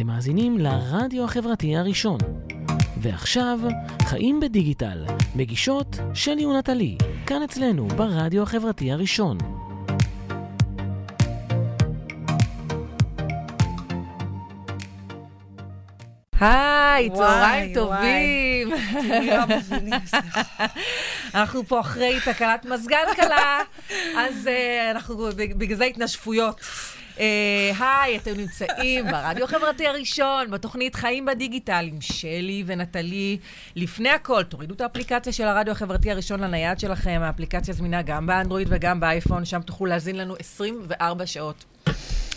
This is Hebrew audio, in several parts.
אתם מאזינים לרדיו החברתי הראשון. ועכשיו, חיים בדיגיטל, מגישות שלי ונטלי, כאן אצלנו ברדיו החברתי הראשון. היי, צהריים. טובים. אנחנו פה אחרי תקלת מזגן קלה, אז אה, אנחנו בגלל זה התנשפויות. אה, היי, אתם נמצאים ברדיו החברתי הראשון, בתוכנית חיים בדיגיטל עם שלי ונטלי. לפני הכל, תורידו את האפליקציה של הרדיו החברתי הראשון לנייד שלכם. האפליקציה זמינה גם באנדרואיד וגם באייפון, שם תוכלו להאזין לנו 24 שעות.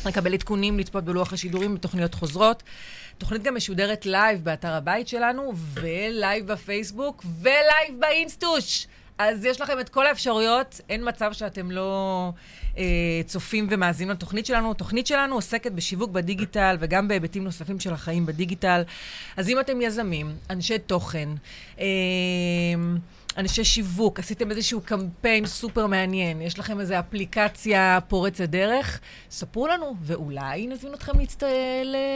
לקבל עדכונים, לצפות בלוח השידורים בתוכניות חוזרות. תוכנית גם משודרת live באתר הבית שלנו, ו live בפייסבוק, ו live באינסטוש. אז יש לכם את כל האפשרויות, אין מצב שאתם לא צופים ומאזינים לתוכנית שלנו. התוכנית שלנו עוסקת בשיווק בדיגיטל וגם בהיבטים נוספים של החיים בדיגיטל. אז אם אתם יזמים, אנשי תוכן, אה, אנשי שיווק, עשיתם איזשהו קמפיין סופר מעניין, יש לכם איזו אפליקציה פורצת דרך, ספרו לנו, ואולי נזמין אתכם להצט...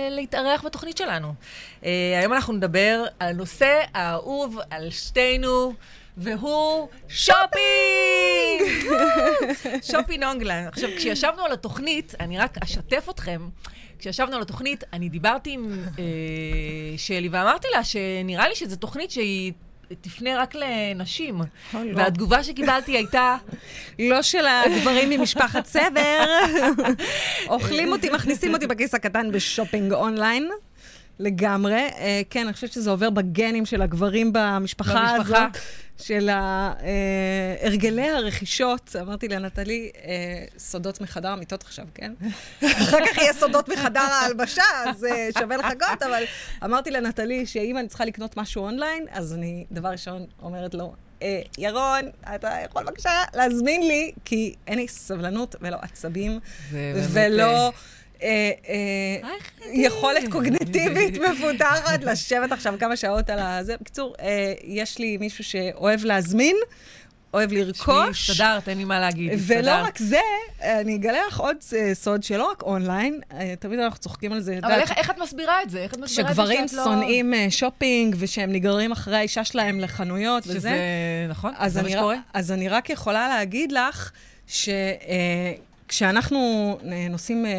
להתארח בתוכנית שלנו. Uh, היום אנחנו נדבר על הנושא האהוב על שתינו, והוא shopping! shopping online. עכשיו, כשישבנו על התוכנית, אני רק אשתף אתכם. כשישבנו על התוכנית, אני דיברתי עם אה, שלי ואמרתי לה שנראה לי שזו תוכנית שהיא תפנה רק לנשים. לא. והתגובה שקיבלתי הייתה, לא של הגברים ממשפחת סבר. אוכלים אותי, מכניסים אותי בכיס הקטן ב shopping online. לגמרי. אה, כן, אני חושבת שזה עובר בגנים של הגברים במשפחה במשפחה. הזאת, של אה, הרגלי הרכישות. אמרתי לנטלי, אה, סודות מחדר המיטות עכשיו, כן? אחר כך יהיה סודות מחדר ההלבשה, אז שווה לחכות, אבל אמרתי לנטלי שאם אני צריכה לקנות משהו אונליין, אז אני, דבר ראשון, אומרת לו, אה, ירון, אתה יכול בבקשה להזמין לי, כי אין לי סבלנות ולא עצבים, זה באמת, ולא... אה, אה. יכולת קוגנטיבית מפותחת, לשבת עכשיו כמה שעות על הזה. בקיצור, אה, יש לי מישהו שאוהב להזמין, אוהב תשמעי, לרכוש. הסתדרת, אין לי מה להגיד. ולא הסתדרת. רק זה, אני אגלה לך עוד סוד שלא רק אונליין, תמיד אנחנו צוחקים על זה. אבל איך, איך את מסבירה את זה? איך את מסבירה את זה שגברים לא... שונאים שופינג ושהם נגררים אחרי האישה שלהם לחנויות שזה, וזה. נכון? אז זה מה שקורה? אז אני רק יכולה להגיד לך שכשאנחנו נוסעים אה,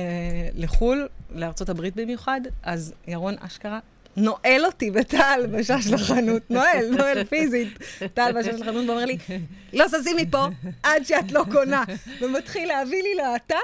לחו"ל, לארצות הברית במיוחד, אז ירון אשכרה נועל אותי בתא ההלבשה של החנות, נועל, נועל פיזית, תא ההלבשה של החנות, ואומר לי, לא זזים מפה עד שאת לא קונה. ומתחיל להביא לי לתא.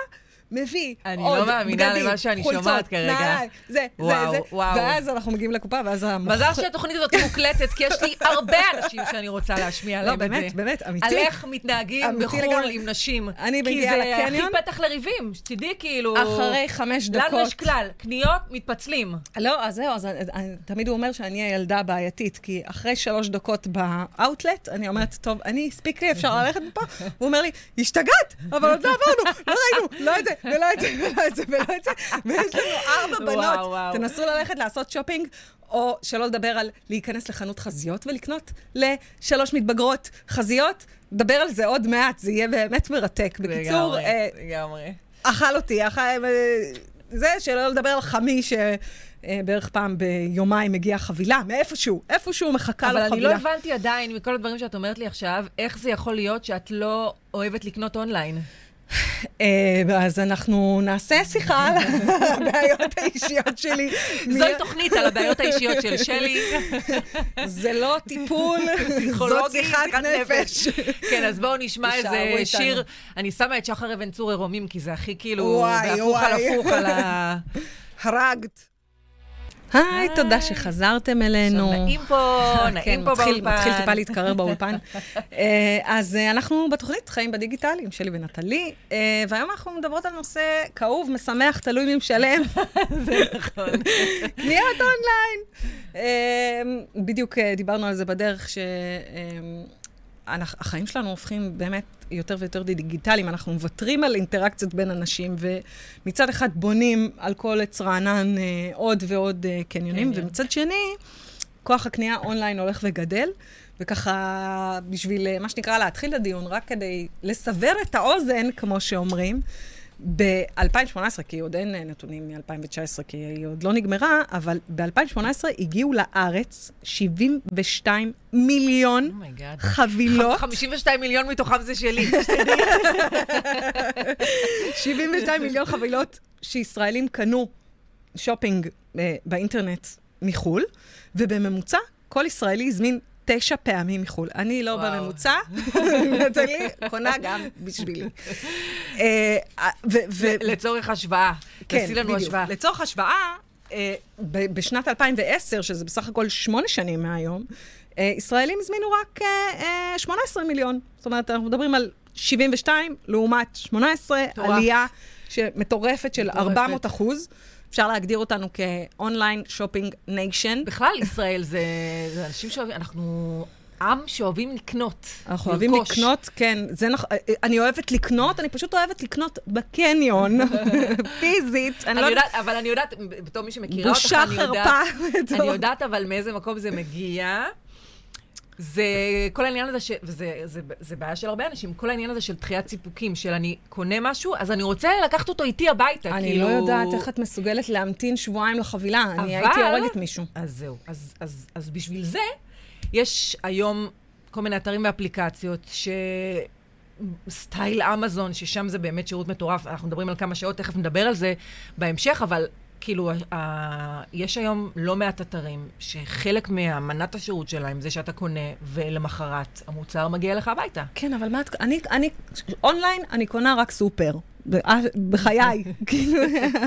מביא אני עוד לא מאמינה בגדים, למה שאני חולצות, שומעת כרגע. נעליים, זה, וואו, זה, זה. וואו. ואז אנחנו מגיעים לקופה, ואז. מזל שהתוכנית הזאת מוקלטת, כי יש לי הרבה אנשים שאני רוצה להשמיע לא, להם את זה. באמת, באמת, אמיתי. על איך מתנהגים בחו"ל. עם נשים. אני מגיעה כי זה לקניון. הכי פתח לריבים, שתדעי כאילו... אחרי חמש דקות... לנו יש כלל, קניות מתפצלים. לא, אז זהו, אז אני, אני, תמיד הוא אומר שאני הילדה הבעייתית, כי אחרי שלוש דקות באאוטלט, אני אומרת, טוב, אני, הספיק לי, אפשר ללכת מפה? הוא אומר לי, השתגעת, אבל עוד לא עברנו, לא ראינו, לא את זה, ולא את זה, ולא את זה, ולא את זה, ויש לנו ארבע בנות. וואו. תנסו ללכת לעשות שופינג, או שלא לדבר על להיכנס לחנות חזיות ולקנות לשלוש מתבגרות חזיות. נדבר על זה עוד מעט, זה יהיה באמת מרתק. בקיצור, לגמרי, אה, לגמרי. אכל אותי, אכל... זה, שלא לדבר על חמי, שבערך פעם ביומיים מגיעה חבילה, מאיפשהו, איפשהו מחכה לו אבל חבילה. אני לא הבנתי עדיין, מכל הדברים שאת אומרת לי עכשיו, איך זה יכול להיות שאת לא אוהבת לקנות אונליין. אה, אז אנחנו נעשה שיחה על הבעיות האישיות שלי. זוהי תוכנית על הבעיות האישיות של שלי. זה לא טיפול, זאת שיחת נפש. כן, אז בואו נשמע איזה. שיר. אני שמה את שחר אבן צור עירומים, כי זה הכי כאילו, בהפוך על. הפוך על ה... הרגת. היי, תודה שחזרתם אלינו. נעים פה, כן, נעים פה באולפן. מתחיל טיפה להתקרר באולפן. אה, אז אה, אנחנו בתוכנית חיים בדיגיטל עם שלי ונטלי, אה, והיום אנחנו מדברות על נושא כאוב, משמח, תלוי מי משלם. זה נכון. קניות אונליין. בדיוק דיברנו על זה בדרך, שהחיים שלנו הופכים באמת יותר ויותר דיגיטליים. אנחנו מוותרים על אינטראקציות בין אנשים, ומצד אחד בונים על כל עץ רענן אה, עוד ועוד אה, קניונים, קניון. ומצד שני, כוח הקנייה אונליין הולך וגדל. וככה, בשביל, אה, מה שנקרא, להתחיל את הדיון, רק כדי לסבר את האוזן, כמו שאומרים, ב-2018, כי עוד אין אה, נתונים מ-2019, כי היא עוד לא נגמרה, אבל ב-2018 הגיעו לארץ 72 מיליון oh my god. חבילות. 52 מיליון מתוכם זה שלי. 72 מיליון חבילות שישראלים קנו שופינג אה, באינטרנט מחו"ל, ובממוצע כל ישראלי הזמין תשע פעמים מחו"ל. אני לא וואו. בממוצע, נטלי קונה גם בשבילי. אה, ו- לצורך השוואה. כן, תעשי לנו. השוואה. לצורך השוואה, אה, בשנת 2010, שזה בסך הכל שמונה שנים מהיום, אה, ישראלים הזמינו רק אה, אה, 18 מיליון. זאת אומרת, אנחנו מדברים על 72 לעומת 18, מטורף. עלייה מטורפת של מטורפת. 400 אחוז. אפשר להגדיר אותנו כ online shopping nation. בכלל, ישראל זה זה אנשים שאוהבים, אנחנו עם שאוהבים לקנות. אנחנו אוהבים. לקנות, כן, זה נכון. אני אוהבת לקנות, אני פשוט אוהבת לקנות בקניון, פיזית. אני אני לא יודעת, אבל אני יודעת, בתור מי שמכירה אותך, בושה אני יודעת, חרפה. אני יודעת אבל מאיזה מקום זה מגיע. זה כל העניין הזה, ש... וזה זה, זה בעיה של הרבה אנשים, כל העניין הזה של דחיית סיפוקים, של אני קונה משהו, אז אני רוצה לקחת אותו איתי הביתה, אני כאילו... לא יודעת איך את מסוגלת להמתין שבועיים לחבילה. אבל- אני הייתי הורגת מישהו. אז זהו. אז, אז, אז בשביל זה, יש היום כל מיני אתרים ואפליקציות ש... סטייל אמזון, ששם זה באמת שירות מטורף. אנחנו מדברים על כמה שעות, תכף נדבר על זה בהמשך, אבל כאילו, ה- יש היום לא מעט אתרים שחלק מהמנת השירות שלהם זה שאתה קונה, ולמחרת המוצר מגיע אליך הביתה. כן, אבל מה את... אני, אני, אונליין, אני קונה רק סופר. אה, בחיי, כאילו,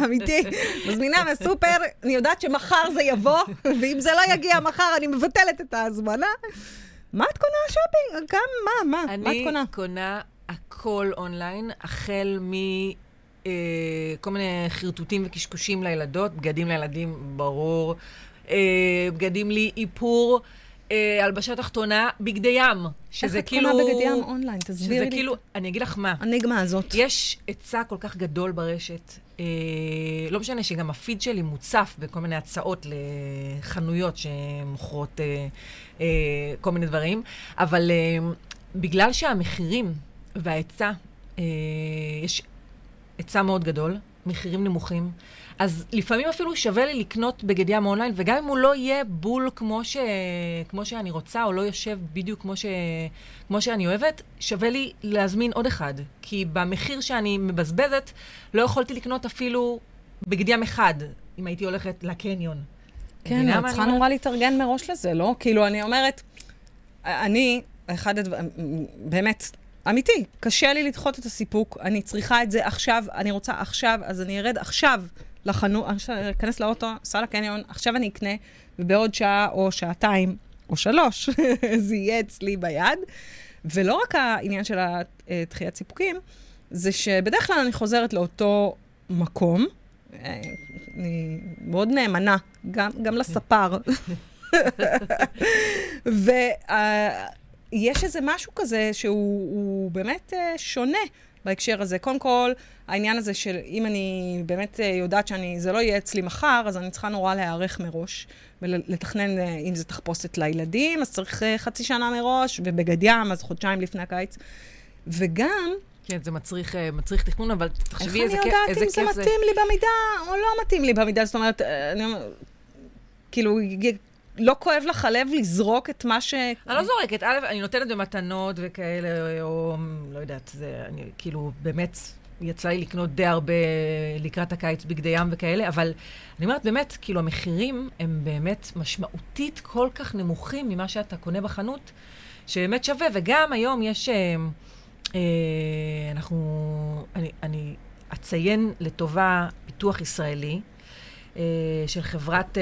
אמיתי. מזמינה מהסופר, אני יודעת שמחר זה יבוא, ואם זה לא יגיע מחר, אני מבטלת את ההזמנה. מה את קונה שופינג? כמה? מה? מה? מה את אני קונה? קונה הכל אונליין, החל מ... אה, כל מיני חרטוטים וקשקושים לילדות, בגדים לילדים, ברור, אה, בגדים לי, איפור, אה, הלבשה תחתונה, בגדי ים, שזה כאילו... איך את קונה בגד ים אונליין? תסבירי שזה לי. כאילו, אני אגיד לך מה, הנגמה הזאת. יש היצע כל כך גדול ברשת, אה, לא משנה שגם הפיד שלי מוצף בכל מיני הצעות לחנויות שמוכרות אה, אה, כל מיני דברים, אבל אה, בגלל שהמחירים וההיצע, אה, יש היצע מאוד גדול, מחירים נמוכים, אז לפעמים אפילו שווה לי לקנות בגד ים אונליין, וגם אם הוא לא יהיה בול כמו, ש... כמו שאני רוצה, או לא יושב בדיוק כמו, ש... כמו שאני אוהבת, שווה לי להזמין עוד אחד. כי במחיר שאני מבזבזת, לא יכולתי לקנות אפילו בגד ים אחד, אם הייתי הולכת לקניון. כן, את צריכה? נורא להתארגן מראש לזה, לא? כאילו, אני אומרת, אני, אחד הדברים, באמת, אמיתי, קשה לי לדחות את הסיפוק, אני צריכה את זה עכשיו, אני רוצה עכשיו, אז אני ארד עכשיו לחנות, עכשיו אכנס לאוטו, אסע לקניון, עכשיו אני אקנה, ובעוד שעה או שעתיים או שלוש זה יהיה אצלי ביד. ולא רק העניין של הדחיית סיפוקים, זה שבדרך כלל אני חוזרת לאותו מקום, אה, אני מאוד נאמנה, גם, גם לספר. ויש איזה משהו כזה שהוא הוא באמת אה, שונה בהקשר הזה. קודם כל, העניין הזה של אם אני באמת אה, יודעת שזה לא יהיה אצלי מחר, אז אני צריכה נורא להיערך מראש ולתכנן, אה, אם זה תחפושת לילדים, אז צריך אה, חצי שנה מראש, ובגד ים, אז חודשיים לפני הקיץ. וגם, כן, זה מצריך, מצריך תכנון, אבל איך תחשבי אני איזה, כיף- יודעת איזה אם זה כיף זה. מתאים לי במידה או לא מתאים לי במידה? זאת אומרת, אני אומר, כאילו, לא כואב לך הלב לזרוק את מה ש... אני לא זורקת, א', אני נותנת במתנות וכאלה, או לא יודעת, זה, אני כאילו, באמת, יצא לי לקנות די הרבה לקראת הקיץ בגדי ים וכאלה, אבל אני אומרת, באמת, כאילו, המחירים הם באמת משמעותית כל כך נמוכים ממה שאתה קונה בחנות, שבאמת שווה, וגם היום יש, אה, אה, אנחנו, אני, אני אציין לטובה פיתוח ישראלי, אה, של חברת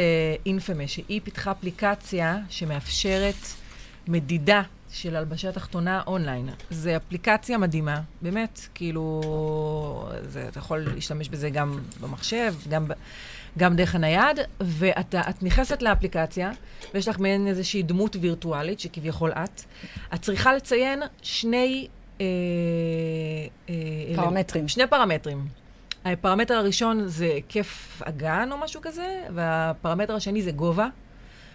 אינפמה, שהיא פיתחה אפליקציה שמאפשרת מדידה של הלבשה תחתונה אונליין. זו אפליקציה מדהימה, באמת, כאילו, זה, אתה יכול להשתמש בזה גם במחשב, גם, גם דרך הנייד, ואת את נכנסת לאפליקציה, ויש לך מעין איזושהי דמות וירטואלית, שכביכול את. את צריכה לציין שני... אה, אה, פרמטרים. שני פרמטרים. הפרמטר הראשון זה היקף אגן או משהו כזה, והפרמטר השני זה גובה,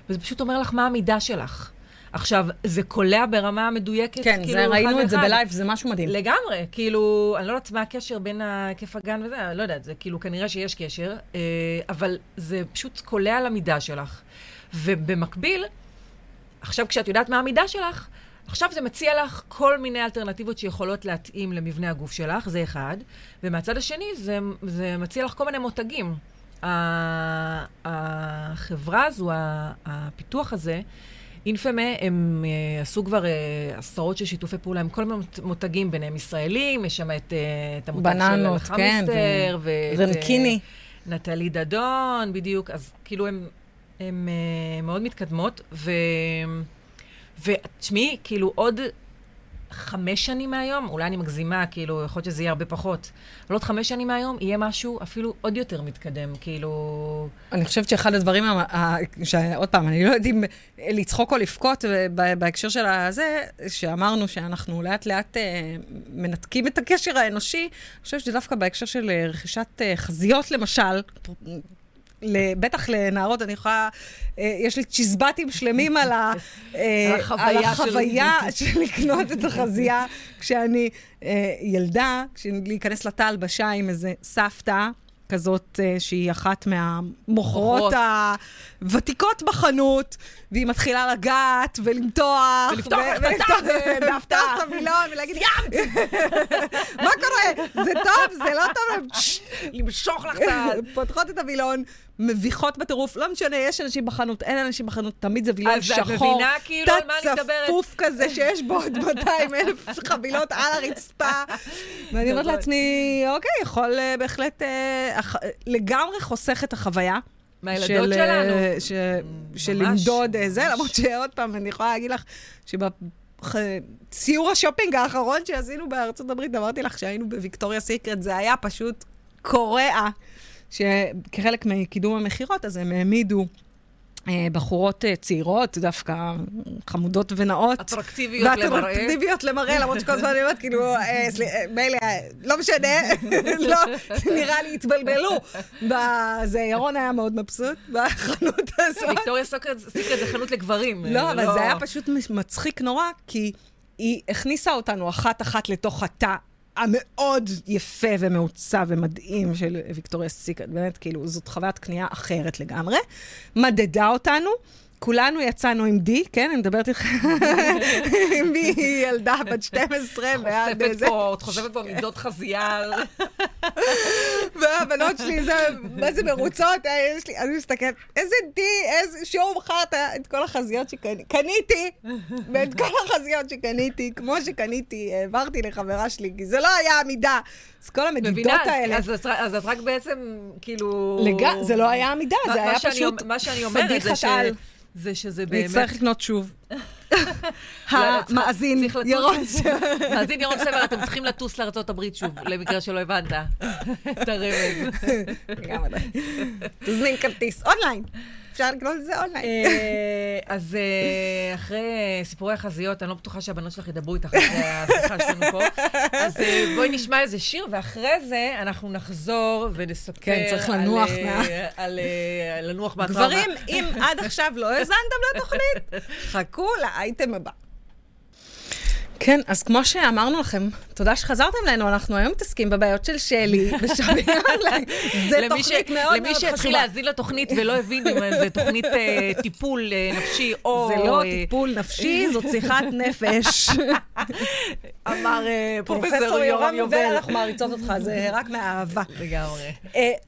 וזה פשוט אומר לך מה המידה שלך. עכשיו, זה קולע ברמה מדויקת, כן, כאילו, זה, ראינו אחד את זה לאחד. ב live, זה משהו מדהים. לגמרי, כאילו, אני לא יודעת מה הקשר בין היקף האגן וזה, אני לא יודעת, זה כאילו, כנראה שיש קשר, אה, אבל זה פשוט קולע על המידה שלך. ובמקביל, עכשיו כשאת יודעת מה המידה שלך, עכשיו זה מציע לך כל מיני אלטרנטיבות שיכולות להתאים למבנה הגוף שלך, זה אחד. ומהצד השני, זה, זה מציע לך כל מיני מותגים. החברה הזו, הפיתוח הזה, אינפמה, הם אה, עשו כבר אה, עשרות של שיתופי פעולה עם כל מיני מות- מותגים, ביניהם ישראלים, יש שם את, אה, את המותג בננות, של כן, חמיסטר, ו- ואת, רנקיני. נטלי דדון, בדיוק, אז כאילו הן מאוד מתקדמות, ו... ותשמעי, כאילו עוד חמש שנים מהיום, אולי אני מגזימה, כאילו, יכול להיות שזה יהיה הרבה פחות, אבל עוד חמש שנים מהיום יהיה משהו אפילו עוד יותר מתקדם, כאילו... אני חושבת שאחד הדברים, שעוד פעם, אני לא יודעת אם לצחוק או לבכות אה, בהקשר של הזה, שאמרנו שאנחנו לאט לאט אה, מנתקים את הקשר האנושי, אני חושבת שדווקא בהקשר של אה, רכישת אה, חזיות, למשל, בטח לנערות, אני יכולה, אה, יש לי צ'יזבטים שלמים על, ה, אה, על החוויה של- לקנות את החזייה כשאני אה, ילדה, להיכנס לתא הלבשה עם איזה סבתא. כזאת שהיא אחת מהמוכרות מוכרות. הוותיקות בחנות, והיא מתחילה לגעת ולמתוח. ולפתוח ולפתוח- את המילון ולהגיד, מה קורה? זה טוב? זה לא טוב? למשוך לך את ה... פותחות את הווילון, מביכות בטירוף, לא משנה, יש אנשים בחנות, אין אנשים בחנות, תמיד זה וילון אז את שחור. מבינה כאילו על מה אני מדברת? צפוף כזה שיש בו עוד 200 אלף חבילות על הרצפה. ואני אומרת נכון. לעצמי, אוקיי, יכול אה, בהחלט, אה, לגמרי חוסך את החוויה. מהילדות של, שלנו. אה, ש- של ממש. למדוד אה, זה, למרות שעוד פעם, אני יכולה להגיד לך שבציור השופינג האחרון שעשינו בארצות הברית, אמרתי לך שהיינו בוויקטוריה סיקרט, זה היה פשוט קורע, שכחלק מקידום המכירות, אז הם העמידו בחורות אה, צעירות, דווקא חמודות ונאות. אטרקטיביות למראה. ואטרקטיביות למראה, למרות שכל הזמן אני אומרת, כאילו, אה, אה, מילא, אה, לא משנה, לא, נראה לי התבלבלו. בזה, ירון היה מאוד מבסוט בחנות הזאת. ויקטוריה סיקרט סיקרט זה חנות לגברים. לא, אבל זה היה פשוט מצחיק נורא, כי היא הכניסה אותנו אחת-אחת לתוך התא המאוד יפה ומעוצב ומדהים של ויקטוריה סיקרט. באמת, כאילו, זאת חוויית קנייה אחרת לגמרי. מדדה אותנו. כולנו יצאנו עם די, כן? אני מדברת איתך מילדה בת 12 ועד חושפת זה. פה, את חושפת פה מידות חזייה. והבנות שלי, זה, מה זה מרוצות, אה, יש לי, אני מסתכלת, איזה די, איזה, שוב מכרת את כל החזיות שקניתי, קניתי, ואת כל החזיות שקניתי, כמו שקניתי, העברתי לחברה שלי, כי זה לא היה עמידה. אז כל המדידות מבינה? האלה, אז את- אז את רק בעצם, כאילו... זה לא היה עמידה, זה היה פשוט פדיחת על. זה שזה באמת... אצטרך לקנות שוב. המאזין. ירון מאזין ירון סבר, אתם צריכים לטוס לארה"ב שוב, למקרה שלא הבנת את הרמז. תזמין כרטיס אונליין. אפשר לקנות את זה אונליין. אה, אז אה, אחרי סיפורי החזיות, אני לא בטוחה שהבנות שלך ידברו איתך אחרי השיחה שלנו פה, אז אה, בואי נשמע איזה שיר, ואחרי זה אנחנו נחזור ונספר כן, צריך לנוח מה- על לנוח מהטראומה. גברים, אם עד עכשיו לא האזנתם לתוכנית, חכו לאייטם הבא. כן, אז כמו שאמרנו לכם, תודה שחזרתם אלינו, אנחנו היום מתעסקים בבעיות של שלי ושבי אונליין. זה למי ש- תוכנית מאוד למי מאוד שהתחיל חשובה. להאזין לתוכנית ולא הבין אם זה תוכנית אה, טיפול אה, נפשי או... זה לא אה, טיפול נפשי, זאת שיחת נפש. אמר פרופסור יורם יובל, אנחנו מעריצות אותך, זה רק מהאהבה. לגמרי.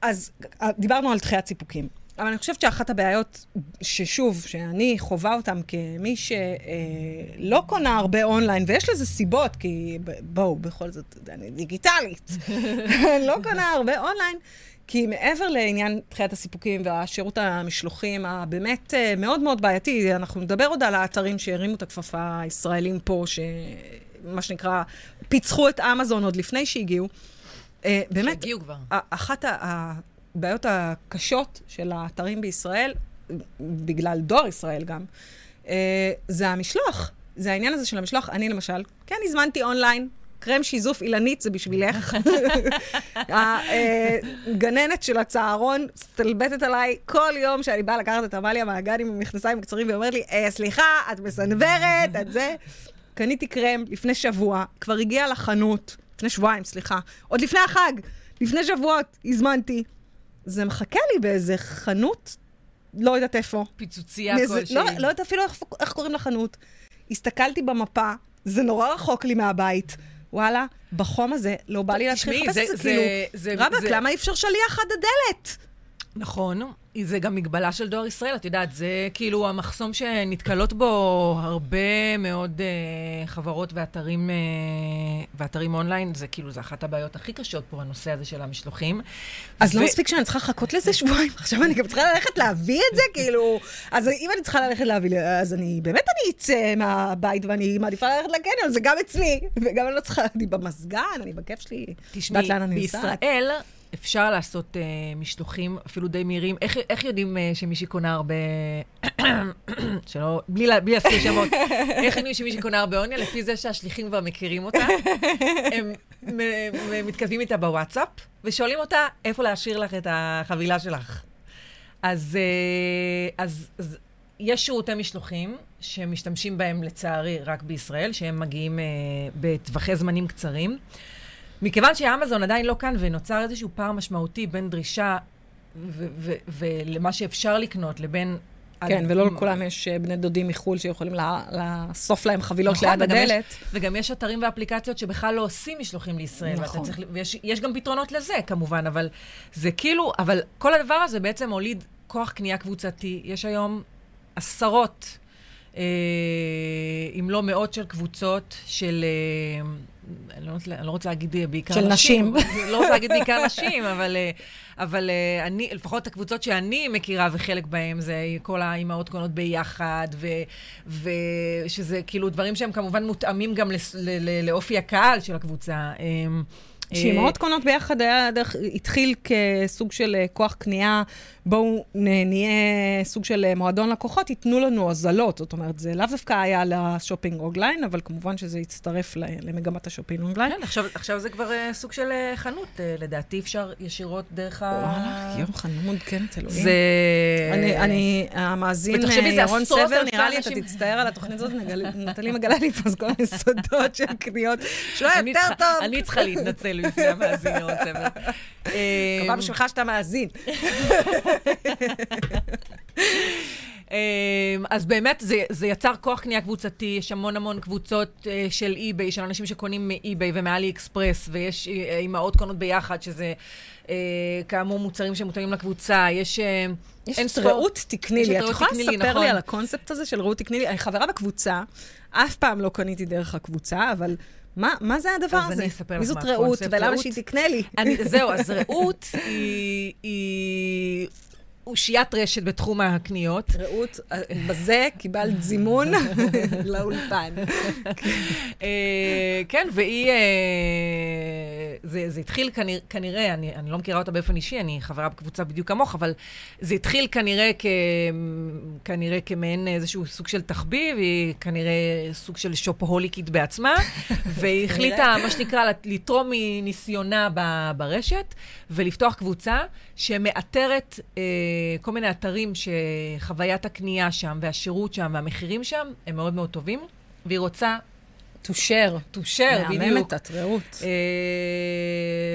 אז דיברנו על דחיית סיפוקים. אבל אני חושבת שאחת הבעיות, ששוב, שאני חווה אותן כמי שלא קונה הרבה אונליין, ויש לזה סיבות, כי בואו, בכל זאת, אני דיגיטלית. לא קונה הרבה אונליין, כי מעבר לעניין דחיית הסיפוקים והשירות המשלוחים הבאמת אה, מאוד מאוד בעייתי, אנחנו נדבר עוד על האתרים שהרימו את הכפפה, הישראלים פה, שמה שנקרא, פיצחו את אמזון עוד לפני שהגיעו. אה, באמת, שהגיעו כבר. אחת ה- הבעיות הקשות של האתרים בישראל, בגלל דואר ישראל גם, אה, זה המשלוח. זה העניין הזה של המשלוח. אני למשל, כן הזמנתי אונליין קרם שיזוף אילנית זה בשבילך. הגננת של הצהרון מסתלבטת עליי כל יום שאני באה לקחת את עמליה מהגן עם המכנסיים הקצרים ואומרת לי, אה, סליחה, את מסנוורת, את זה. קניתי קרם לפני שבוע, כבר הגיע לחנות, לפני שבועיים, סליחה, עוד לפני החג, לפני שבועות, הזמנתי. זה מחכה לי באיזה חנות, לא יודעת איפה. פיצוצייה מאיזה- כלשהי. לא, לא יודעת אפילו איך, איך קוראים לחנות. הסתכלתי במפה, זה נורא רחוק לי מהבית. וואלה, בחום הזה לא בא לי להתחיל לחפש את זה- זה, כאילו. זה- רבאק, למה אי אפשר שליח עד הדלת? נכון, זה גם מגבלה של דואר ישראל, את יודעת, זה כאילו המחסום שנתקלות בו הרבה מאוד אה, חברות ואתרים, אה, ואתרים אונליין, זה כאילו, זה אחת הבעיות הכי קשות פה, הנושא הזה של המשלוחים. אז ו- לא מספיק שאני צריכה לחכות לזה שבועיים, עכשיו אני גם צריכה ללכת להביא את זה, כאילו... אז אם אני צריכה ללכת להביא, אז אני, באמת אני אצא מהבית ואני מעדיפה ללכת לקניון, זה גם אצלי, וגם אני לא צריכה, אני במזגן, אני בכיף שלי. תשמעי? בישראל אפשר לעשות uh, משלוחים אפילו די מהירים. איך, איך יודעים uh, שמישהי קונה הרבה... שלא, בלי, לה- להזכיר שמות. איך יודעים שמישהי קונה הרבה אוניה? לפי זה שהשליחים כבר מכירים אותה. הם מ- מ- מתכתבים איתה בוואטסאפ, ושואלים אותה איפה להשאיר לך את החבילה שלך. אז, אה, אז, אז יש שירותי משלוחים שמשתמשים בהם, לצערי, רק בישראל, שהם מגיעים אה, בטווחי זמנים קצרים. מכיוון שאמזון עדיין לא כאן ונוצר איזשהו פער משמעותי בין דרישה ולמה שאפשר לקנות לבין... כן, ולא לכולם יש אה, בני דודים מחו"ל שיכולים לאסוף להם חבילות נכון, ליד הדלת. וגם יש אתרים ואפליקציות שבכלל לא עושים משלוחים לישראל. נכון. ויש יש גם פתרונות לזה, כמובן, אבל זה כאילו, אבל כל הדבר הזה בעצם הוליד כוח קנייה קבוצתי. יש היום עשרות, אה, אם לא מאות של קבוצות של... אני לא, רוצה, אני לא רוצה להגיד אה, בעיקר של נשים. לא רוצה להגיד בעיקר נשים, אבל, אה, אבל אה, אני, לפחות הקבוצות שאני מכירה וחלק בהן, זה כל האימהות קונות ביחד, ו, ושזה כאילו דברים שהם כמובן מותאמים גם לס, ל, ל, לאופי הקהל של הקבוצה. שאימהות קונות ביחד היה דרך, התחיל כסוג של אה, כוח קנייה, בואו נהיה סוג של אה, מועדון לקוחות, ייתנו לנו הוזלות. זאת אומרת, זה לאו דווקא היה לשופינג אונליין, אבל כמובן שזה הצטרף למגמת השופינג אונליין. כן, עכשיו, עכשיו זה כבר אה, סוג של אה, חנות, אה, לדעתי אפשר ישירות דרך ה... וואלה, יום חנון מעודכנת, אלוהים. זה... אני, אני, המאזין אה, ירון סבר, נראה לי אתה. תצטער על התוכנית הזאת, נטלי מגלה לי פה כל מיני סודות של קניות, שלא יותר טוב. אני צריכה להתנצל בפני המאזין, ירון סבר. אה, מקווה בשבילך שאתה מאזין. אמ, אז באמת, זה, זה יצר כוח קנייה קבוצתי, יש המון המון קבוצות אה, של אי-ביי, של אנשים שקונים מאי-ביי ומאלי אקספרס, ויש אה, אימהות קונות ביחד, שזה אה, כאמור מוצרים שמותאמים לקבוצה, יש... אה, יש את רעות תקני לי. את יכולה לספר נכון. לי על הקונספט הזה של רעות תקני לי? אני חברה בקבוצה, אף פעם לא קניתי דרך הקבוצה, אבל מה מה זה הדבר אז הזה? אני אספר מי לך זאת מה רעות, הקונספט. ולמה רעות- שהיא תקנה לי? אני, זהו, אז רעות היא, היא אושיית רשת בתחום הקניות. רעות, בזה קיבלת זימון לאולפן. אה, כן, והיא... אה, זה, זה התחיל כנראה, אני, אני לא מכירה אותה באופן אישי, אני חברה בקבוצה בדיוק כמוך, אבל זה התחיל כנראה, כמעין איזשהו סוג של תחביב, היא כנראה סוג של שופהוליקית בעצמה, והיא החליטה, מה שנקרא, לתרום מניסיונה ברשת, ולפתוח קבוצה שמאתרת אה, כל מיני אתרים שחוויית הקנייה שם, והשירות שם, והמחירים שם, הם מאוד מאוד טובים, והיא רוצה to share. to share, בדיוק. מהממת את, רעות. אה,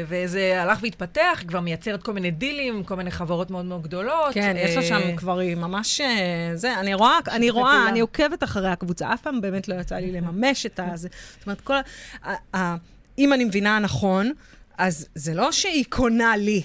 וזה הלך והתפתח, כבר מייצרת כל מיני דילים, כל מיני חברות מאוד מאוד גדולות. כן, יש לה אה, שם כבר, היא ממש... אה, זה, אני רואה, אני רואה, פעולה. אני עוקבת אחרי הקבוצה, אף פעם באמת לא יצא לי לממש את הזה. זאת אומרת, כל ה- אם אני מבינה נכון, אז זה לא שהיא קונה לי.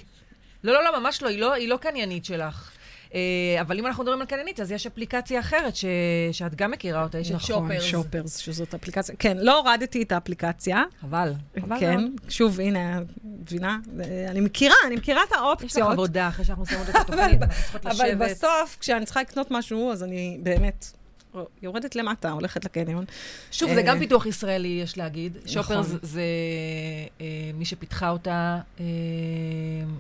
לא, לא, לא, ממש לא, היא לא, היא לא קניינית שלך. אה, אבל אם אנחנו מדברים על קניינית, אז יש אפליקציה אחרת ש... שאת גם מכירה אותה, יש את נכון, שופרס. שופרס, שזאת אפליקציה. כן, לא הורדתי את האפליקציה. חבל. חבל כן, מאוד. שוב, הנה, מבינה? אה, אני מכירה, אני מכירה את יש לך האופציות. עבודה אחרי שאנחנו מסיימות את התוכנית, לשבת. אבל בסוף, כשאני צריכה לקנות משהו, אז אני באמת יורדת למטה, הולכת לקניון. שוב, זה אה, גם פיתוח ישראלי, יש להגיד. נכון. שופרס זה אה, מי שפיתחה אותה, אה,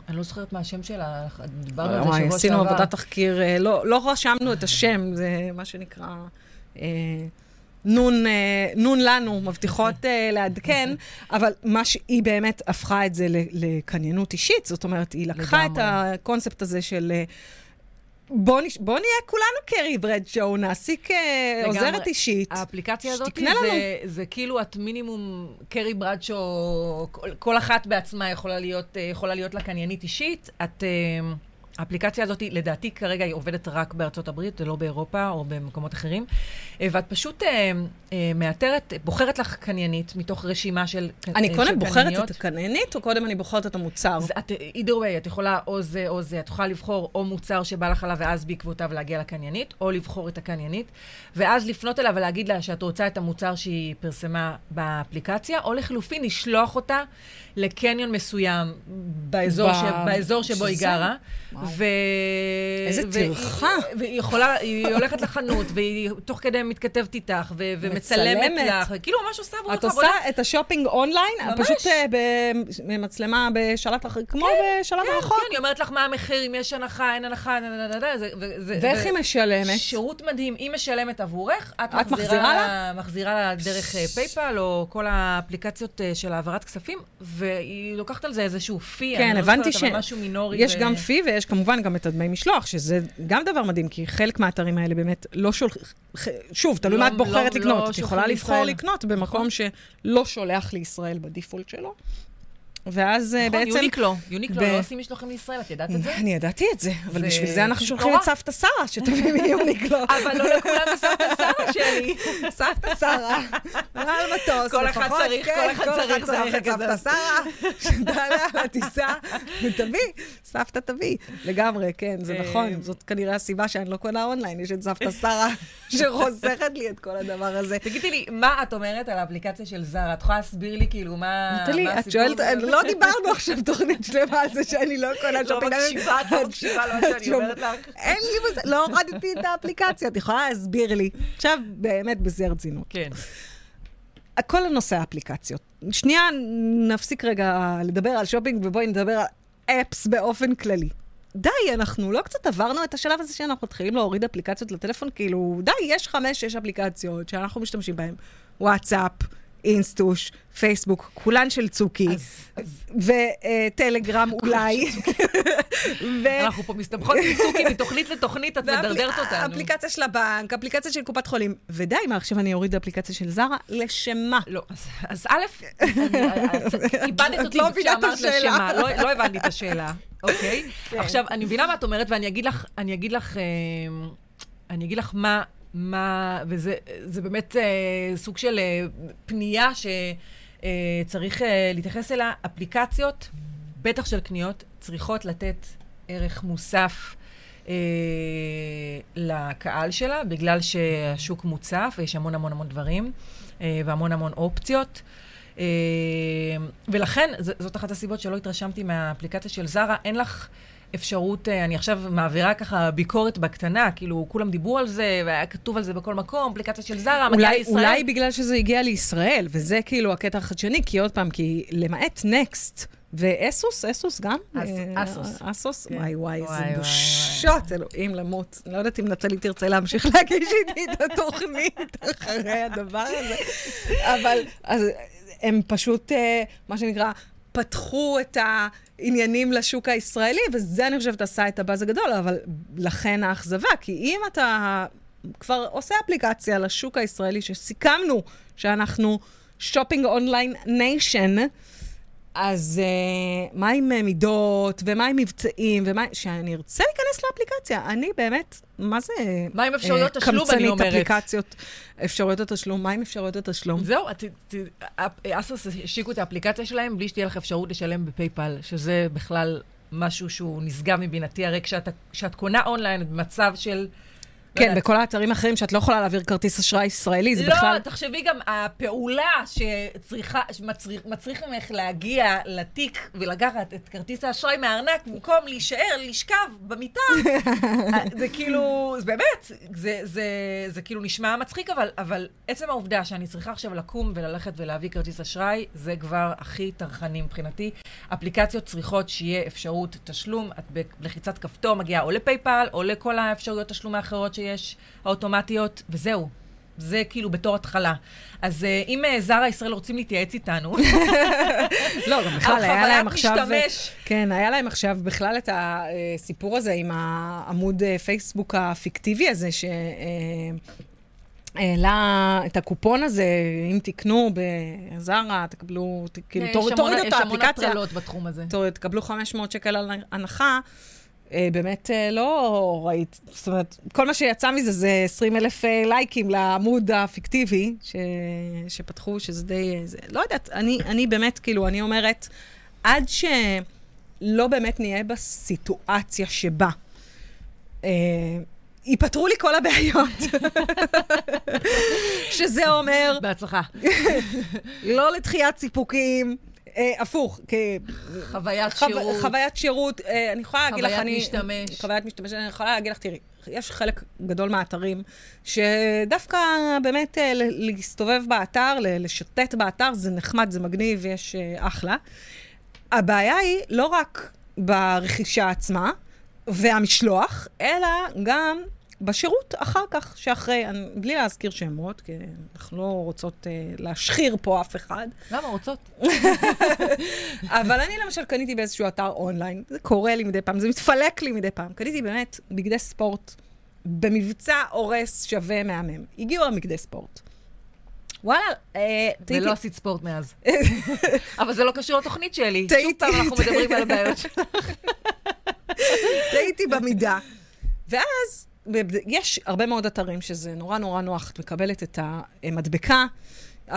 אני לא זוכרת מה השם שלה, דיברנו על זה שבוע עשינו שעבר. עבודת תחקיר, לא, לא רשמנו את השם, זה מה שנקרא... נון, נון לנו, מבטיחות לעדכן, אבל מה שהיא באמת הפכה את זה לקניינות אישית, זאת אומרת, היא לקחה את לגמרי. הקונספט הזה של... אה, בוא, נש... בוא נהיה כולנו קרי ברדשואו, נעסיק אה, לגמרי. עוזרת אישית. האפליקציה הזאת, לנו. זה, זה כאילו את מינימום קרי ברדשו, כל, כל אחת בעצמה יכולה להיות, אה, יכולה להיות לה קניינית אישית. את... האפליקציה הזאת, לדעתי כרגע היא עובדת רק בארצות הברית ולא באירופה או במקומות אחרים. אה, ואת פשוט אה, אה, מאתרת, בוחרת לך קניינית מתוך רשימה של קנייניות. אני קודם בוחרת את הקניינית, או קודם אני בוחרת את המוצר? אז את, either way, את יכולה או זה או זה, את יכולה לבחור או מוצר שבא לך עליו ואז בעקבותיו להגיע לקניינית, או לבחור את הקניינית, ואז לפנות אליה ולהגיד לה שאת רוצה את המוצר שהיא פרסמה באפליקציה, או לחלופין, לשלוח אותה לקניון מסוים באזור, ב- ש... באזור שבו היא שזה? גרה. ו... איזה טרחה. והיא יכולה, היא הולכת לחנות, והיא תוך כדי מתכתבת איתך, ו... ומצלמת מצלמת. לך, כאילו ממש עושה עבורך את עושה את השופינג אונליין, ממש. פשוט אה, במצלמה בשלט אחר, כמו בשלט כן, הרחוק. כן, היא אומרת לך מה המחיר, אם יש הנחה, אין הנחה, זה- ו- זה- ואיך ו- היא משלמת? שירות מדהים, היא משלמת עבורך, את, את מחזירה לה? מחזירה לה דרך אה, PayPal, או כל האפליקציות אה, של העברת כספים, והיא לוקחת על זה איזשהו fee, כן, לא הבנתי ש- משהו מינורי. יש גם fee ויש כמובן גם את הדמי משלוח, שזה גם דבר מדהים, כי חלק מהאתרים האלה באמת לא שולחים, שוב, תלוי לא- מה את בוחרת לא- לקנות. לא את יכולה לבחור. לקנות במקום שלא שולח לישראל ב default שלו. ואז אה, נכון, בעצם... יוניקלו, יוניקלו ב- לא עושים משלוחים לישראל, את ידעת את זה? אני ידעתי את זה, אבל זה בשביל זה אנחנו שולחים. את סבתא שרה, שתביא מיוניקלו. אבל לא לכולם בסבתא שרה שלי. סבתא שרה, על מטוס, כל אחד צריך, כן, כל אחד צריך, צריך את סבתא שרה, שתעלה על הטיסה ותביא, סבתא תביא. לגמרי, כן, זה אה, נכון, זאת כנראה הסיבה שאני לא קונה אונליין, יש את סבתא שרה שחוסכת לי את כל הדבר הזה. תגידי לי, מה את אומרת על האפליקציה של זרה? את יכולה להסביר לי כאילו מה נטלי, מה את הסיפור? שואלת, לא דיברנו עכשיו תוכנית שלמה על זה שאני לא קונה לא שופינג. מקשיבה, את לא מקשיבה למה שאני אומרת לך. אין לי מושג, לא הורדתי את האפליקציה, את יכולה להסביר לי. עכשיו, באמת, בשיא הרצינות. כן. כל הנושא האפליקציות. שנייה, נפסיק רגע לדבר על שופינג ובואי נדבר על apps באופן כללי. די, אנחנו לא קצת עברנו את השלב הזה שאנחנו מתחילים להוריד אפליקציות לטלפון, כאילו, די, יש חמש, שש אפליקציות שאנחנו משתמשים בהן. וואטסאפ, אינסטוש, פייסבוק, כולן של צוקי, וטלגרם אולי. ו- אנחנו פה מסתבכות עם צוקי מתוכנית לתוכנית, את מדרדרת אותנו. אפליקציה של הבנק, אפליקציה של קופת חולים. ודי, מה, עכשיו אני אוריד אפליקציה של זרה? לשם מה? לא, אז- א', אני- איבדת אותי לא כשאמרת. לשמה, לא לא הבנתי את השאלה, אוקיי? כן. עכשיו, אני מבינה מה את אומרת, ואני אגיד לך, אני אגיד לך, אה, אני אגיד לך מה, מה, וזה זה באמת אה, סוג של אה, פנייה שצריך להתייחס אליה. אפליקציות, בטח של קניות, צריכות לתת ערך מוסף. אה, לקהל שלה, בגלל שהשוק מוצף ויש המון המון המון דברים אה, והמון המון אופציות. אה, ולכן, ז- זאת אחת הסיבות שלא התרשמתי מהאפליקציה של זרה. אין לך אפשרות, אה, אני עכשיו מעבירה ככה ביקורת בקטנה, כאילו, כולם דיברו על זה, והיה כתוב על זה בכל מקום, אפליקציה של זרה, מגיעה לישראל. אולי בגלל שזה הגיע לישראל, וזה כאילו הקטע החדשני, כי עוד פעם, כי למעט נקסט ואסוס, אסוס גם? אה, אסוס. אסוס? כן. וואי וואי, וואי, זה וואי, בושות, אלוהים למות. לא יודעת אם נטלי תרצה להמשיך להגיש איתי את התוכנית אחרי הדבר הזה, אבל הם פשוט, אה, מה שנקרא, פתחו את העניינים לשוק הישראלי, וזה, אני חושבת, עשה את הבאז הגדול, אבל לכן האכזבה, כי אם אתה כבר עושה אפליקציה לשוק הישראלי, שסיכמנו שאנחנו shopping online nation, אז אה, מה עם אה, מידות, ומה עם מבצעים, ומה... שאני ארצה להיכנס לאפליקציה. אני באמת, מה זה... מה עם אפשרויות אה, תשלום, אני קמצנית אומרת? אפליקציות, אפשרויות התשלום, מה עם אפשרויות התשלום? זהו, אסוס השיקו את האפליקציה שלהם בלי שתהיה לך אפשרות לשלם בפייפל, שזה בכלל משהו שהוא נשגב מבינתי. הרי כשאת, כשאת קונה אונליין, את במצב של... לא כן, יודעת, בכל האתרים האחרים שאת לא יכולה להעביר כרטיס אשראי ישראלי, זה לא, בכלל... תחשבי גם, הפעולה שצריכה, שמצריך ממך להגיע לתיק ולקחת את כרטיס האשראי מהארנק, במקום להישאר, לשכב במיטה, זה כאילו, זה באמת, זה, זה, זה כאילו נשמע מצחיק, אבל, אבל עצם העובדה שאני צריכה עכשיו לקום וללכת ולהביא כרטיס אשראי, זה כבר הכי טרחני מבחינתי. אפליקציות צריכות שיהיה אפשרות תשלום, את בלחיצת כפתור מגיעה או לפייפל, או לכל האפשרויות תשלום האחרות שיש, האוטומטיות, וזהו. זה כאילו בתור התחלה. אז אה, אם אה, זרה ישראל רוצים להתייעץ איתנו, לא, גם בכלל, היה להם עכשיו... משתמש. כן, היה להם עכשיו בכלל את הסיפור הזה עם העמוד אה, פייסבוק הפיקטיבי הזה, ש... העלה את הקופון הזה, אם תקנו בזארה, תקבלו, כאילו, תורידו את יש המון האפליקציה, הטרלות בתחום הזה. תקבלו 500 שקל על הנחה. אה, באמת אה, לא ראית, זאת אומרת, כל מה שיצא מזה זה 20 אלף אה, לייקים לעמוד הפיקטיבי ש, שפתחו, שזה די... זה, לא יודעת, אני, אני באמת, כאילו, אני אומרת, עד שלא באמת נהיה בסיטואציה שבה אה, ייפתרו לי כל הבעיות, שזה אומר בהצלחה. לא לדחיית סיפוקים, הפוך, כ... חוויית חו- שירות. חוויית שירות, אה, אני יכולה להגיד לך, חוויית אני... משתמש. חוויית משתמש. אני יכולה להגיד לך, תראי, יש חלק גדול מהאתרים שדווקא באמת אה, להסתובב באתר, לשוטט באתר, זה נחמד, זה מגניב, יש אה, אחלה. הבעיה היא לא רק ברכישה עצמה והמשלוח, אלא גם בשירות אחר כך, שאחרי, אני- בלי להזכיר שמות, כי אנחנו לא רוצות אה, להשחיר פה אף אחד, למה רוצות? אבל אני למשל קניתי באיזשהו אתר אונליין, זה קורה לי מדי פעם, זה מתפלק לי מדי פעם. קניתי באמת בגדי ספורט במבצע הורס שווה מהמם. הגיעו הבגדי ספורט. וואלה, אה, טעיתי, ולא עשית ספורט מאז. אבל זה לא קשור לתוכנית שלי. טעיתי, שוב פעם אנחנו מדברים על הבעיות שלך. טעיתי במידה. ואז, יש הרבה מאוד אתרים שזה נורא נורא נוח. את מקבלת את המדבקה,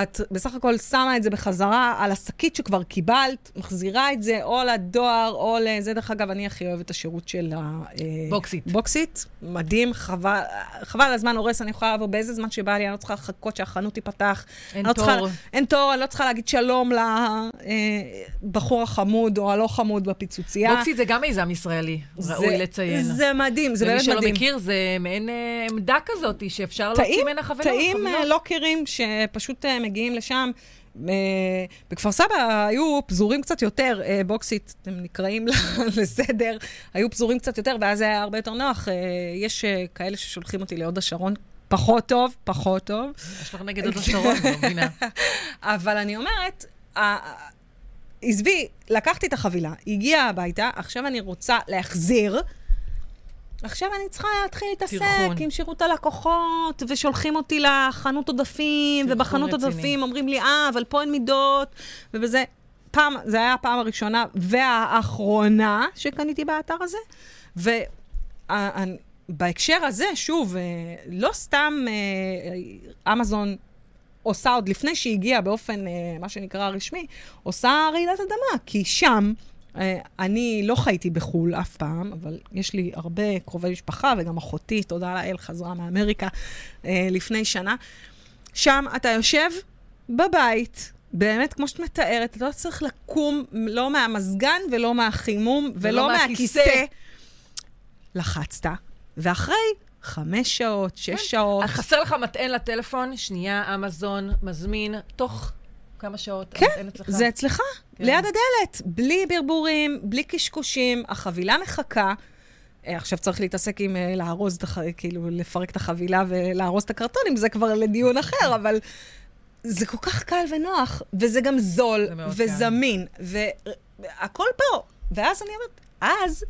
את בסך הכל שמה את זה בחזרה על השקית שכבר קיבלת, מחזירה את זה או לדואר או לזה. דרך אגב, אני הכי אוהבת את השירות של ה... אה, בוקסית. בוקסית, מדהים, חבל, חבל הזמן הורס, אני יכולה לעבור באיזה זמן שבא לי, אני לא צריכה לחכות שהחנות תיפתח. אין אני לא צריכה- תור. אין תור, אני לא צריכה להגיד שלום לבחור החמוד או הלא חמוד בפיצוצייה. בוקסית זה גם מיזם ישראלי, ראוי זה- לציין. זה מדהים, זה באמת ומי שלא מדהים. מכיר, זה מעין אה, עמדה כזאת, שאפשר להוציא ממנה חבילות. אה, לוקרים שפשוט אה, מגיעים לשם. אה, בכפר סבא היו פזורים קצת יותר, אה, בוקסית, אתם נקראים לסדר, היו פזורים קצת יותר, ואז זה היה הרבה יותר נוח. אה, יש כאלה ששולחים אותי להוד השרון, פחות טוב, פחות טוב. יש לך נגד עוד השרון, לא מבינה. אבל אני אומרת, עזבי, לקחתי את החבילה, הגיעה הביתה, עכשיו אני רוצה להחזיר. עכשיו אני צריכה להתחיל להתעסק. עם שירות הלקוחות, ושולחים אותי לחנות עודפים, ובחנות רציני. עודפים אומרים לי, אה, אבל פה אין מידות, ובזה. פעם, זה היה הפעם הראשונה והאחרונה שקניתי באתר הזה, ובהקשר הזה, שוב, אה, לא סתם אה, אמזון עושה עוד לפני שהיא באופן, אה, מה שנקרא רשמי, עושה רעידת אדמה, כי שם, אה, אני לא חייתי בחו"ל אף פעם, אבל יש לי הרבה קרובי משפחה, וגם אחותי, תודה לאל, חזרה מאמריקה אה, לפני שנה. שם אתה יושב בבית, באמת, כמו שאת מתארת, אתה לא צריך לקום לא מהמזגן ולא מהחימום ולא ולא מהכיסא. מהכיסא. לחצת, ואחרי חמש שעות, שש כן. שעות, חסר לך מטען לטלפון, שנייה, אמזון, מזמין, תוך כמה שעות, כן, המטען אצלך. זה אצלך, כן. ליד הדלת, בלי ברבורים, בלי קשקושים, החבילה מחכה. אה, עכשיו צריך להתעסק עם אה, לארוז, כאילו, לפרק את החבילה ולארוז את הקרטונים, זה כבר לדיון אחר, אבל זה כל כך קל ונוח, וזה גם זול, זה וזמין, והכל פה. ואז אני אומרת, אז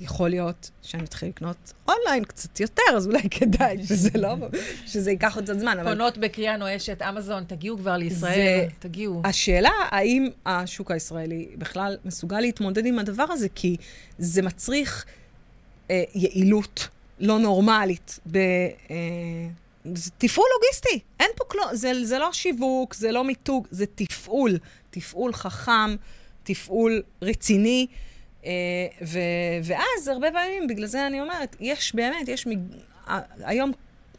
יכול להיות שאני אתחיל לקנות אונליין קצת יותר, אז אולי כדאי שזה לא, שזה ייקח עוד קצת זמן, אבל... פונות בקריאה נואשת, אמזון, תגיעו כבר לישראל, זה- תגיעו. השאלה, האם השוק הישראלי בכלל מסוגל להתמודד עם הדבר הזה, כי זה מצריך אה, יעילות לא נורמלית. ב, אה, זה תפעול לוגיסטי, אין פה כלום, זה, זה לא שיווק, זה לא מיתוג, זה תפעול. תפעול חכם, תפעול רציני. אה, ו, ואז, הרבה פעמים, בגלל זה אני אומרת, יש באמת, יש... מג... היום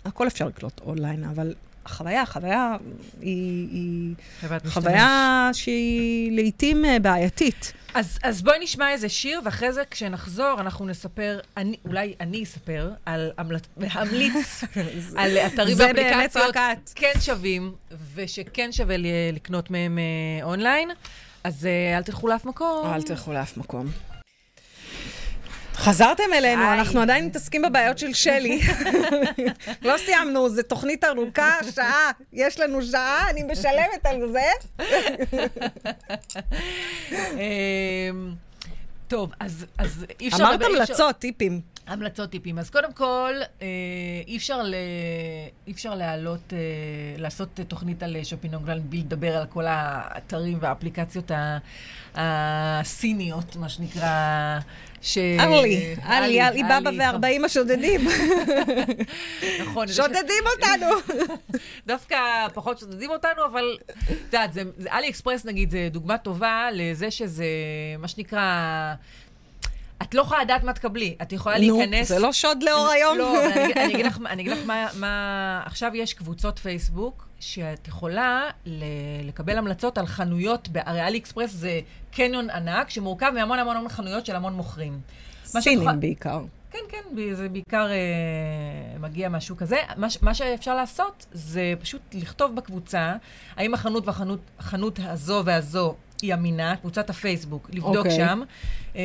הכל אפשר לקלוט אונליין, אבל החוויה, החוויה היא... היא... משתמש. חוויה שהיא לעיתים אה, בעייתית. אז, אז בואי נשמע איזה שיר, ואחרי זה, כשנחזור, אנחנו נספר, אני, אולי אני אספר, על המלט, להמליץ על אתרים ואפליקציות את. כן שווים, ושכן שווה לקנות מהם אה, אונליין. אז אה, אל תלכו לאף מקום. תלכו לאף מקום. חזרתם אלינו, היי. אנחנו עדיין מתעסקים בבעיות של שלי. לא סיימנו, זו תוכנית ארוכה, שעה. יש לנו שעה, אני משלמת על זה. אמ, טוב, אז אז אי אפשר... אמרת המלצות, טיפים. המלצות טיפים. אז קודם כל, אה, אי אפשר, ל... אי אפשר להעלות, אה, לעשות תוכנית על שופינג אונליין בלי לדבר על כל האתרים והאפליקציות. הסיניות, מה שנקרא, ש... ארלי, עלי, עלי, עלי בבא וארבעים השודדים. נכון. שודדים אותנו. דווקא פחות שודדים אותנו, אבל את יודעת, אלי אקספרס נגיד, זה דוגמה טובה לזה שזה, מה שנקרא, את לא יכולה לדעת מה תקבלי. את יכולה נו, להיכנס... זה לא שוד לאור היום. לא, אני, אני אגיד לך, אני אגיד לך מה, מה... עכשיו יש קבוצות פייסבוק שאת יכולה ל, לקבל המלצות על חנויות, הרי אלי אקספרס זה קניון ענק שמורכב מהמון המון המון חנויות של המון מוכרים. סינים בעיקר. כן, כן, זה בעיקר אה, מגיע מהשוק הזה. מה, מה שאפשר לעשות זה פשוט לכתוב בקבוצה האם החנות והחנות החנות הזו והזו היא אמינה, קבוצת הפייסבוק, לבדוק אוקיי. שם. אה,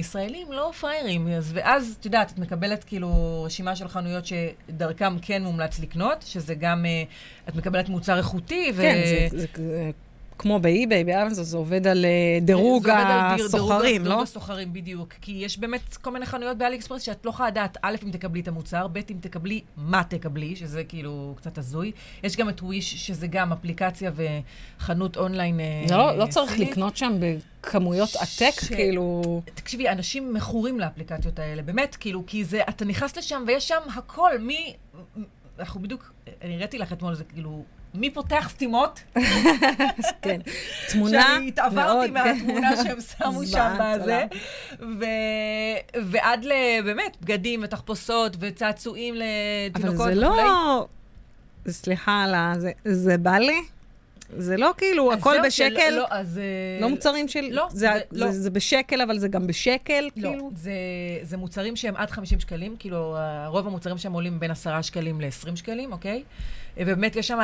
ישראלים לא פראיירים, אז, ואז, את יודעת, את מקבלת כאילו רשימה של חנויות שדרכם כן מומלץ לקנות, שזה גם, אה, את מקבלת מוצר איכותי, ו... כן, זה- זה זה כמו באי-ביי, באמזון, זה עובד על אה, דירוג הסוחרים, לא? דירוג הסוחרים, בדיוק. כי יש באמת כל מיני חנויות באלי אקספרס שאת לא יכולה לדעת, א', אם תקבלי את המוצר, ב', אם תקבלי, מה תקבלי, שזה כאילו קצת הזוי. יש גם את וויש, שזה גם אפליקציה וחנות אונליין אה, לא- לא צריך. לקנות שם בכמויות עתק, כאילו... תקשיבי, אנשים מכורים לאפליקציות האלה, באמת, כאילו, כי זה, אתה נכנס לשם ויש שם הכל, מי... אנחנו בדיוק, אני הראיתי לך אתמול, זה כאילו, מי פותח סתימות? כן. תמונה שאני התעברתי מאוד, כן. מהתמונה שהם שמו שם בזה. ו... ועד ל... באמת, בגדים ותחפושות וצעצועים אבל לתינוקות זה לא... סליחה על ה... זה- זה בא לי? זה לא כאילו, הכל בשקל? שלא- לא, אז... אה, לא מוצרים של... לא, זה, זה- זה, לא. זה בשקל, אבל זה גם בשקל, לא, כאילו? זה, זה מוצרים שהם עד 50 שקלים, כאילו, רוב המוצרים שם עולים בין 10 שקלים ל-20 שקלים, אוקיי? ובאמת, יש שם...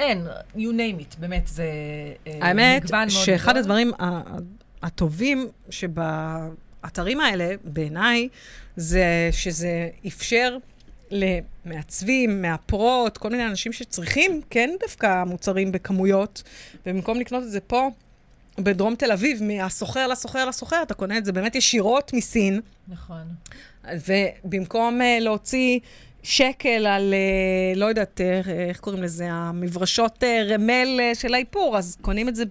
אין, you name it, באמת, זה אה, האמת, מגוון מאוד שאחד גדול. הדברים ה- ה- הטובים שבאתרים האלה, בעיניי, זה שזה אפשר למעצבים, מאפרות, כל מיני אנשים שצריכים, כן, דווקא מוצרים בכמויות, ובמקום לקנות את זה פה, בדרום תל אביב, מהסוחר לסוחר לסוחר, אתה קונה את זה באמת ישירות מסין, נכון. ובמקום uh, להוציא שקל על, uh, לא יודעת, uh, איך קוראים לזה, המברשות uh, רמל של האיפור, אז קונים את זה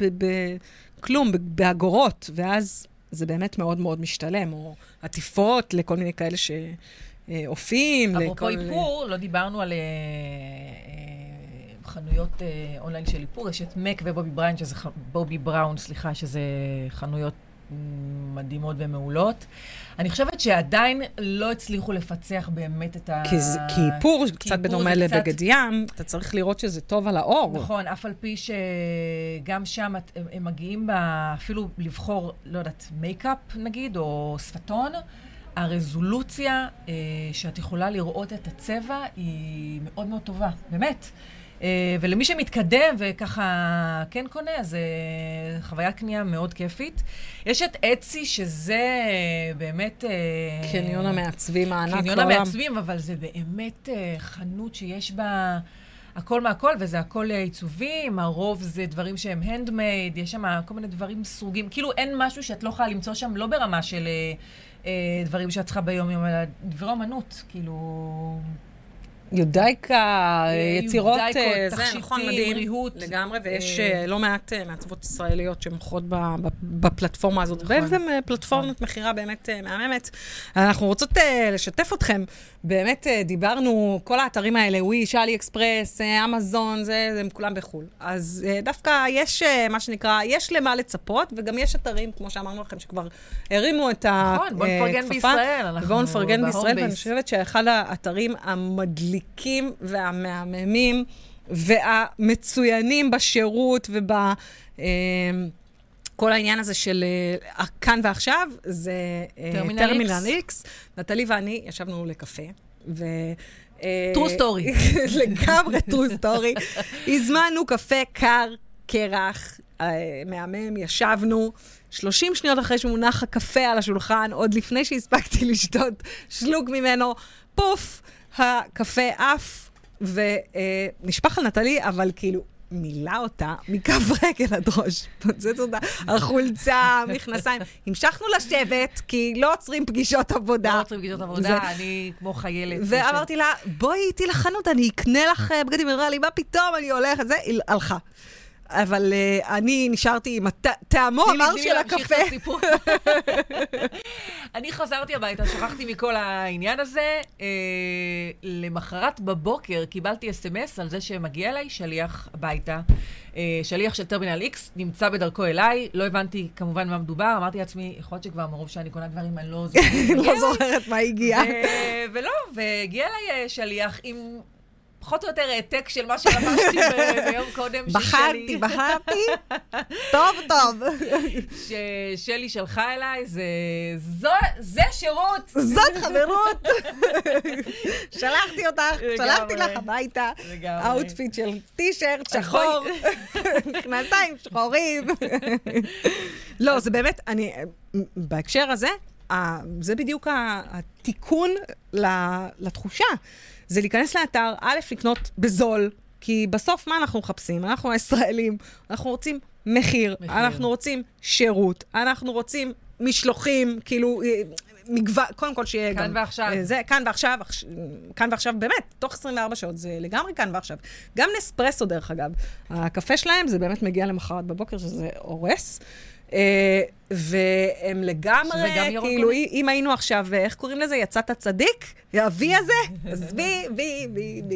בכלום, באגורות, ואז זה באמת מאוד מאוד משתלם, או עטיפות לכל מיני כאלה שאופים, אפרופו איפור, לא דיברנו על אה, אה, חנויות אה, אונליין של איפור, יש את מק ובובי בריין, שזה ח- בובי בראון, סליחה, שזה חנויות מדהימות ומעולות. אני חושבת שעדיין לא הצליחו לפצח באמת את ה... כי, זה- כי איפור, כי קצת בדומה קצת- לבגד ים, אתה צריך לראות שזה טוב על האור. נכון, אף על פי שגם שם הם, הם מגיעים ב... אפילו לבחור, לא יודעת, מייקאפ נגיד, או שפתון, הרזולוציה אה, שאת יכולה לראות את הצבע היא מאוד מאוד טובה, באמת. אה, ולמי שמתקדם וככה כן קונה, אז אה, חוויית קנייה מאוד כיפית. יש את אצי, שזה אה, באמת... קניון המעצבים הענק קניון בעולם. המעצבים, אבל זה באמת חנות שיש בה הכל מהכל, וזה הכל עיצובים, הרוב זה דברים שהם הנדמייד, יש שם כל מיני דברים סרוגים. כאילו אין משהו שאת לא יכולה למצוא שם, לא ברמה של אה, דברים שאת צריכה ביום-יום, אלא דברי אומנות, כאילו... יודייקה, יצירות, אה, זה תכשיטים, נכון, מדהים. ריהוט. לגמרי, ויש אה, אה, לא מעט מעצבות ישראליות שמוכרות בפלטפורמה הזאת. נכון. ובעצם אה, פלטפורמת מכירה באמת מהממת. אנחנו רוצות לשתף אתכם. באמת דיברנו, כל האתרים האלה, וויש, אלי אקספרס, אמזון, זה, הם כולם בחו"ל. אז דווקא יש, מה שנקרא, יש למה לצפות, וגם יש אתרים, כמו שאמרנו לכם, שכבר הרימו את הכפפה. נכון, בוא נפרגן בישראל, בואו נפרגן בישראל, ואני. חושבת שאחד האתרים המדליקים והמהממים והמצוינים בשירות וב... אה, כל העניין הזה של אה, כאן ועכשיו, זה אה, טרמינל טרמינל X. איקס. נטלי ואני ישבנו לקפה, ו... אה, True story. לגמרי true story. הזמנו קפה קר, קרח, אה, מהמם, ישבנו, 30 שניות אחרי שמונח הקפה על השולחן, עוד לפני שהספקתי לשתות שלוק ממנו, פוף, הקפה עף, ונשפך על נטלי, אבל כאילו, מילא אותה מכף רגל עד ראש. פוצץ אותה, החולצה, מכנסיים. המשכנו לשבת, כי לא עוצרים פגישות עבודה. לא עוצרים פגישות עבודה, זה- אני כמו חיילת. ואמרתי לה, בואי איתי לחנות, אני אקנה לך בגדים. היא אמרה לי, מה פתאום, אני הולכת, זה, היא הלכה. אבל uh, אני נשארתי עם הט- טעמו תני לי- המר תני לי של להמשיך הקפה. את הסיפור. אני חזרתי הביתה, שכחתי מכל העניין הזה. אה, למחרת בבוקר קיבלתי אס.אם.אס על זה שמגיע אליי שליח הביתה. אה, שליח של טרמינל X, נמצא בדרכו אליי, לא הבנתי כמובן מה מדובר, אמרתי לעצמי, יכול להיות שכבר מרוב שאני קונה דברים, אני לא זוכרת. לא זוכרת מה הגיע. ולא, והגיע אליי שליח עם פחות או יותר העתק של מה שלבשתי ביום קודם. של בחרתי, שלי. בחרתי, טוב, טוב. ששלי שלחה אליי, זה, זו, זה שירות. זאת חברות. שלחתי אותך, שלחתי. לך הביתה. לגמרי. ה outfit של טישרט שחור, מכנסיים שחורים. לא, זה באמת, אני, בהקשר הזה, זה בדיוק התיקון לתחושה. זה להיכנס לאתר, א', לקנות בזול, כי בסוף מה אנחנו מחפשים? אנחנו הישראלים, אנחנו רוצים מחיר, מחיר. אנחנו רוצים שירות, אנחנו רוצים משלוחים, כאילו, אה, מגוון, קודם כל שיהיה כאן גם... ועכשיו. אה, זה, כאן ועכשיו, עכש- כאן ועכשיו, באמת, תוך 24 שעות, זה לגמרי כאן ועכשיו. גם נספרסו, דרך אגב. הקפה שלהם, זה באמת מגיע למחרת בבוקר, שזה הורס. והם לגמרי, כאילו, גולמי? אם היינו עכשיו, איך קוראים לזה? יצאת צדיק? ה-V הזה? אז V, V, V, V.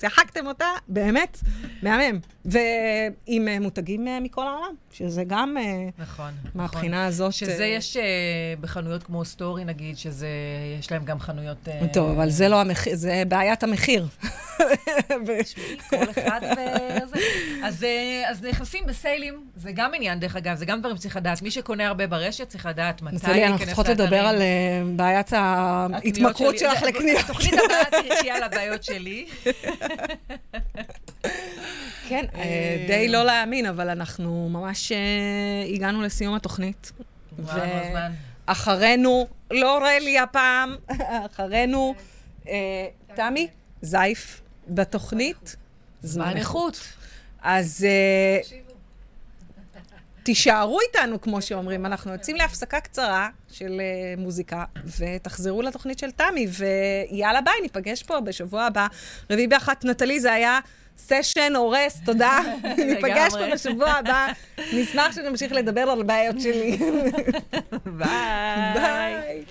שיחקתם אותה, באמת, מהמם. ועם אה, מותגים אה, מכל העולם, שזה גם, אה, נכון. מהבחינה הזאת... שזה יש בחנויות כמו סטורי, נגיד, שזה, יש להם גם חנויות... טוב, אבל זה לא המחיר, זה בעיית המחיר. כל אחד וזה. אז, אז נכנסים בסיילים, זה גם עניין, דרך אגב, זה גם דברים שצריך לדעת. מי שקונה הרבה ברשת צריך לדעת מתי להיכנס לאתרים. אנחנו צריכות לדבר על אה, בעיית ההתמכרות. שלך לקניות. התוכנית הבאה תהיה על הבעיות שלי. כן, אה, די לא להאמין, אבל אנחנו ממש אה, הגענו לסיום התוכנית. וואו, נו, זמן. אחרינו, לא רלי הפעם, אחרינו, אה, תמי, זייף בתוכנית. זמן איכות. אז אה, תישארו איתנו, כמו שאומרים. אנחנו יוצאים להפסקה קצרה של אה, מוזיקה, ותחזרו לתוכנית של תמי, ויאללה ביי, ניפגש פה בשבוע הבא. רביעי באחת, נטלי, זה היה סשן הורס, תודה. ניפגש פה. בשבוע הבא. נשמח שנמשיך לדבר על הבעיות שלי. ביי. ביי.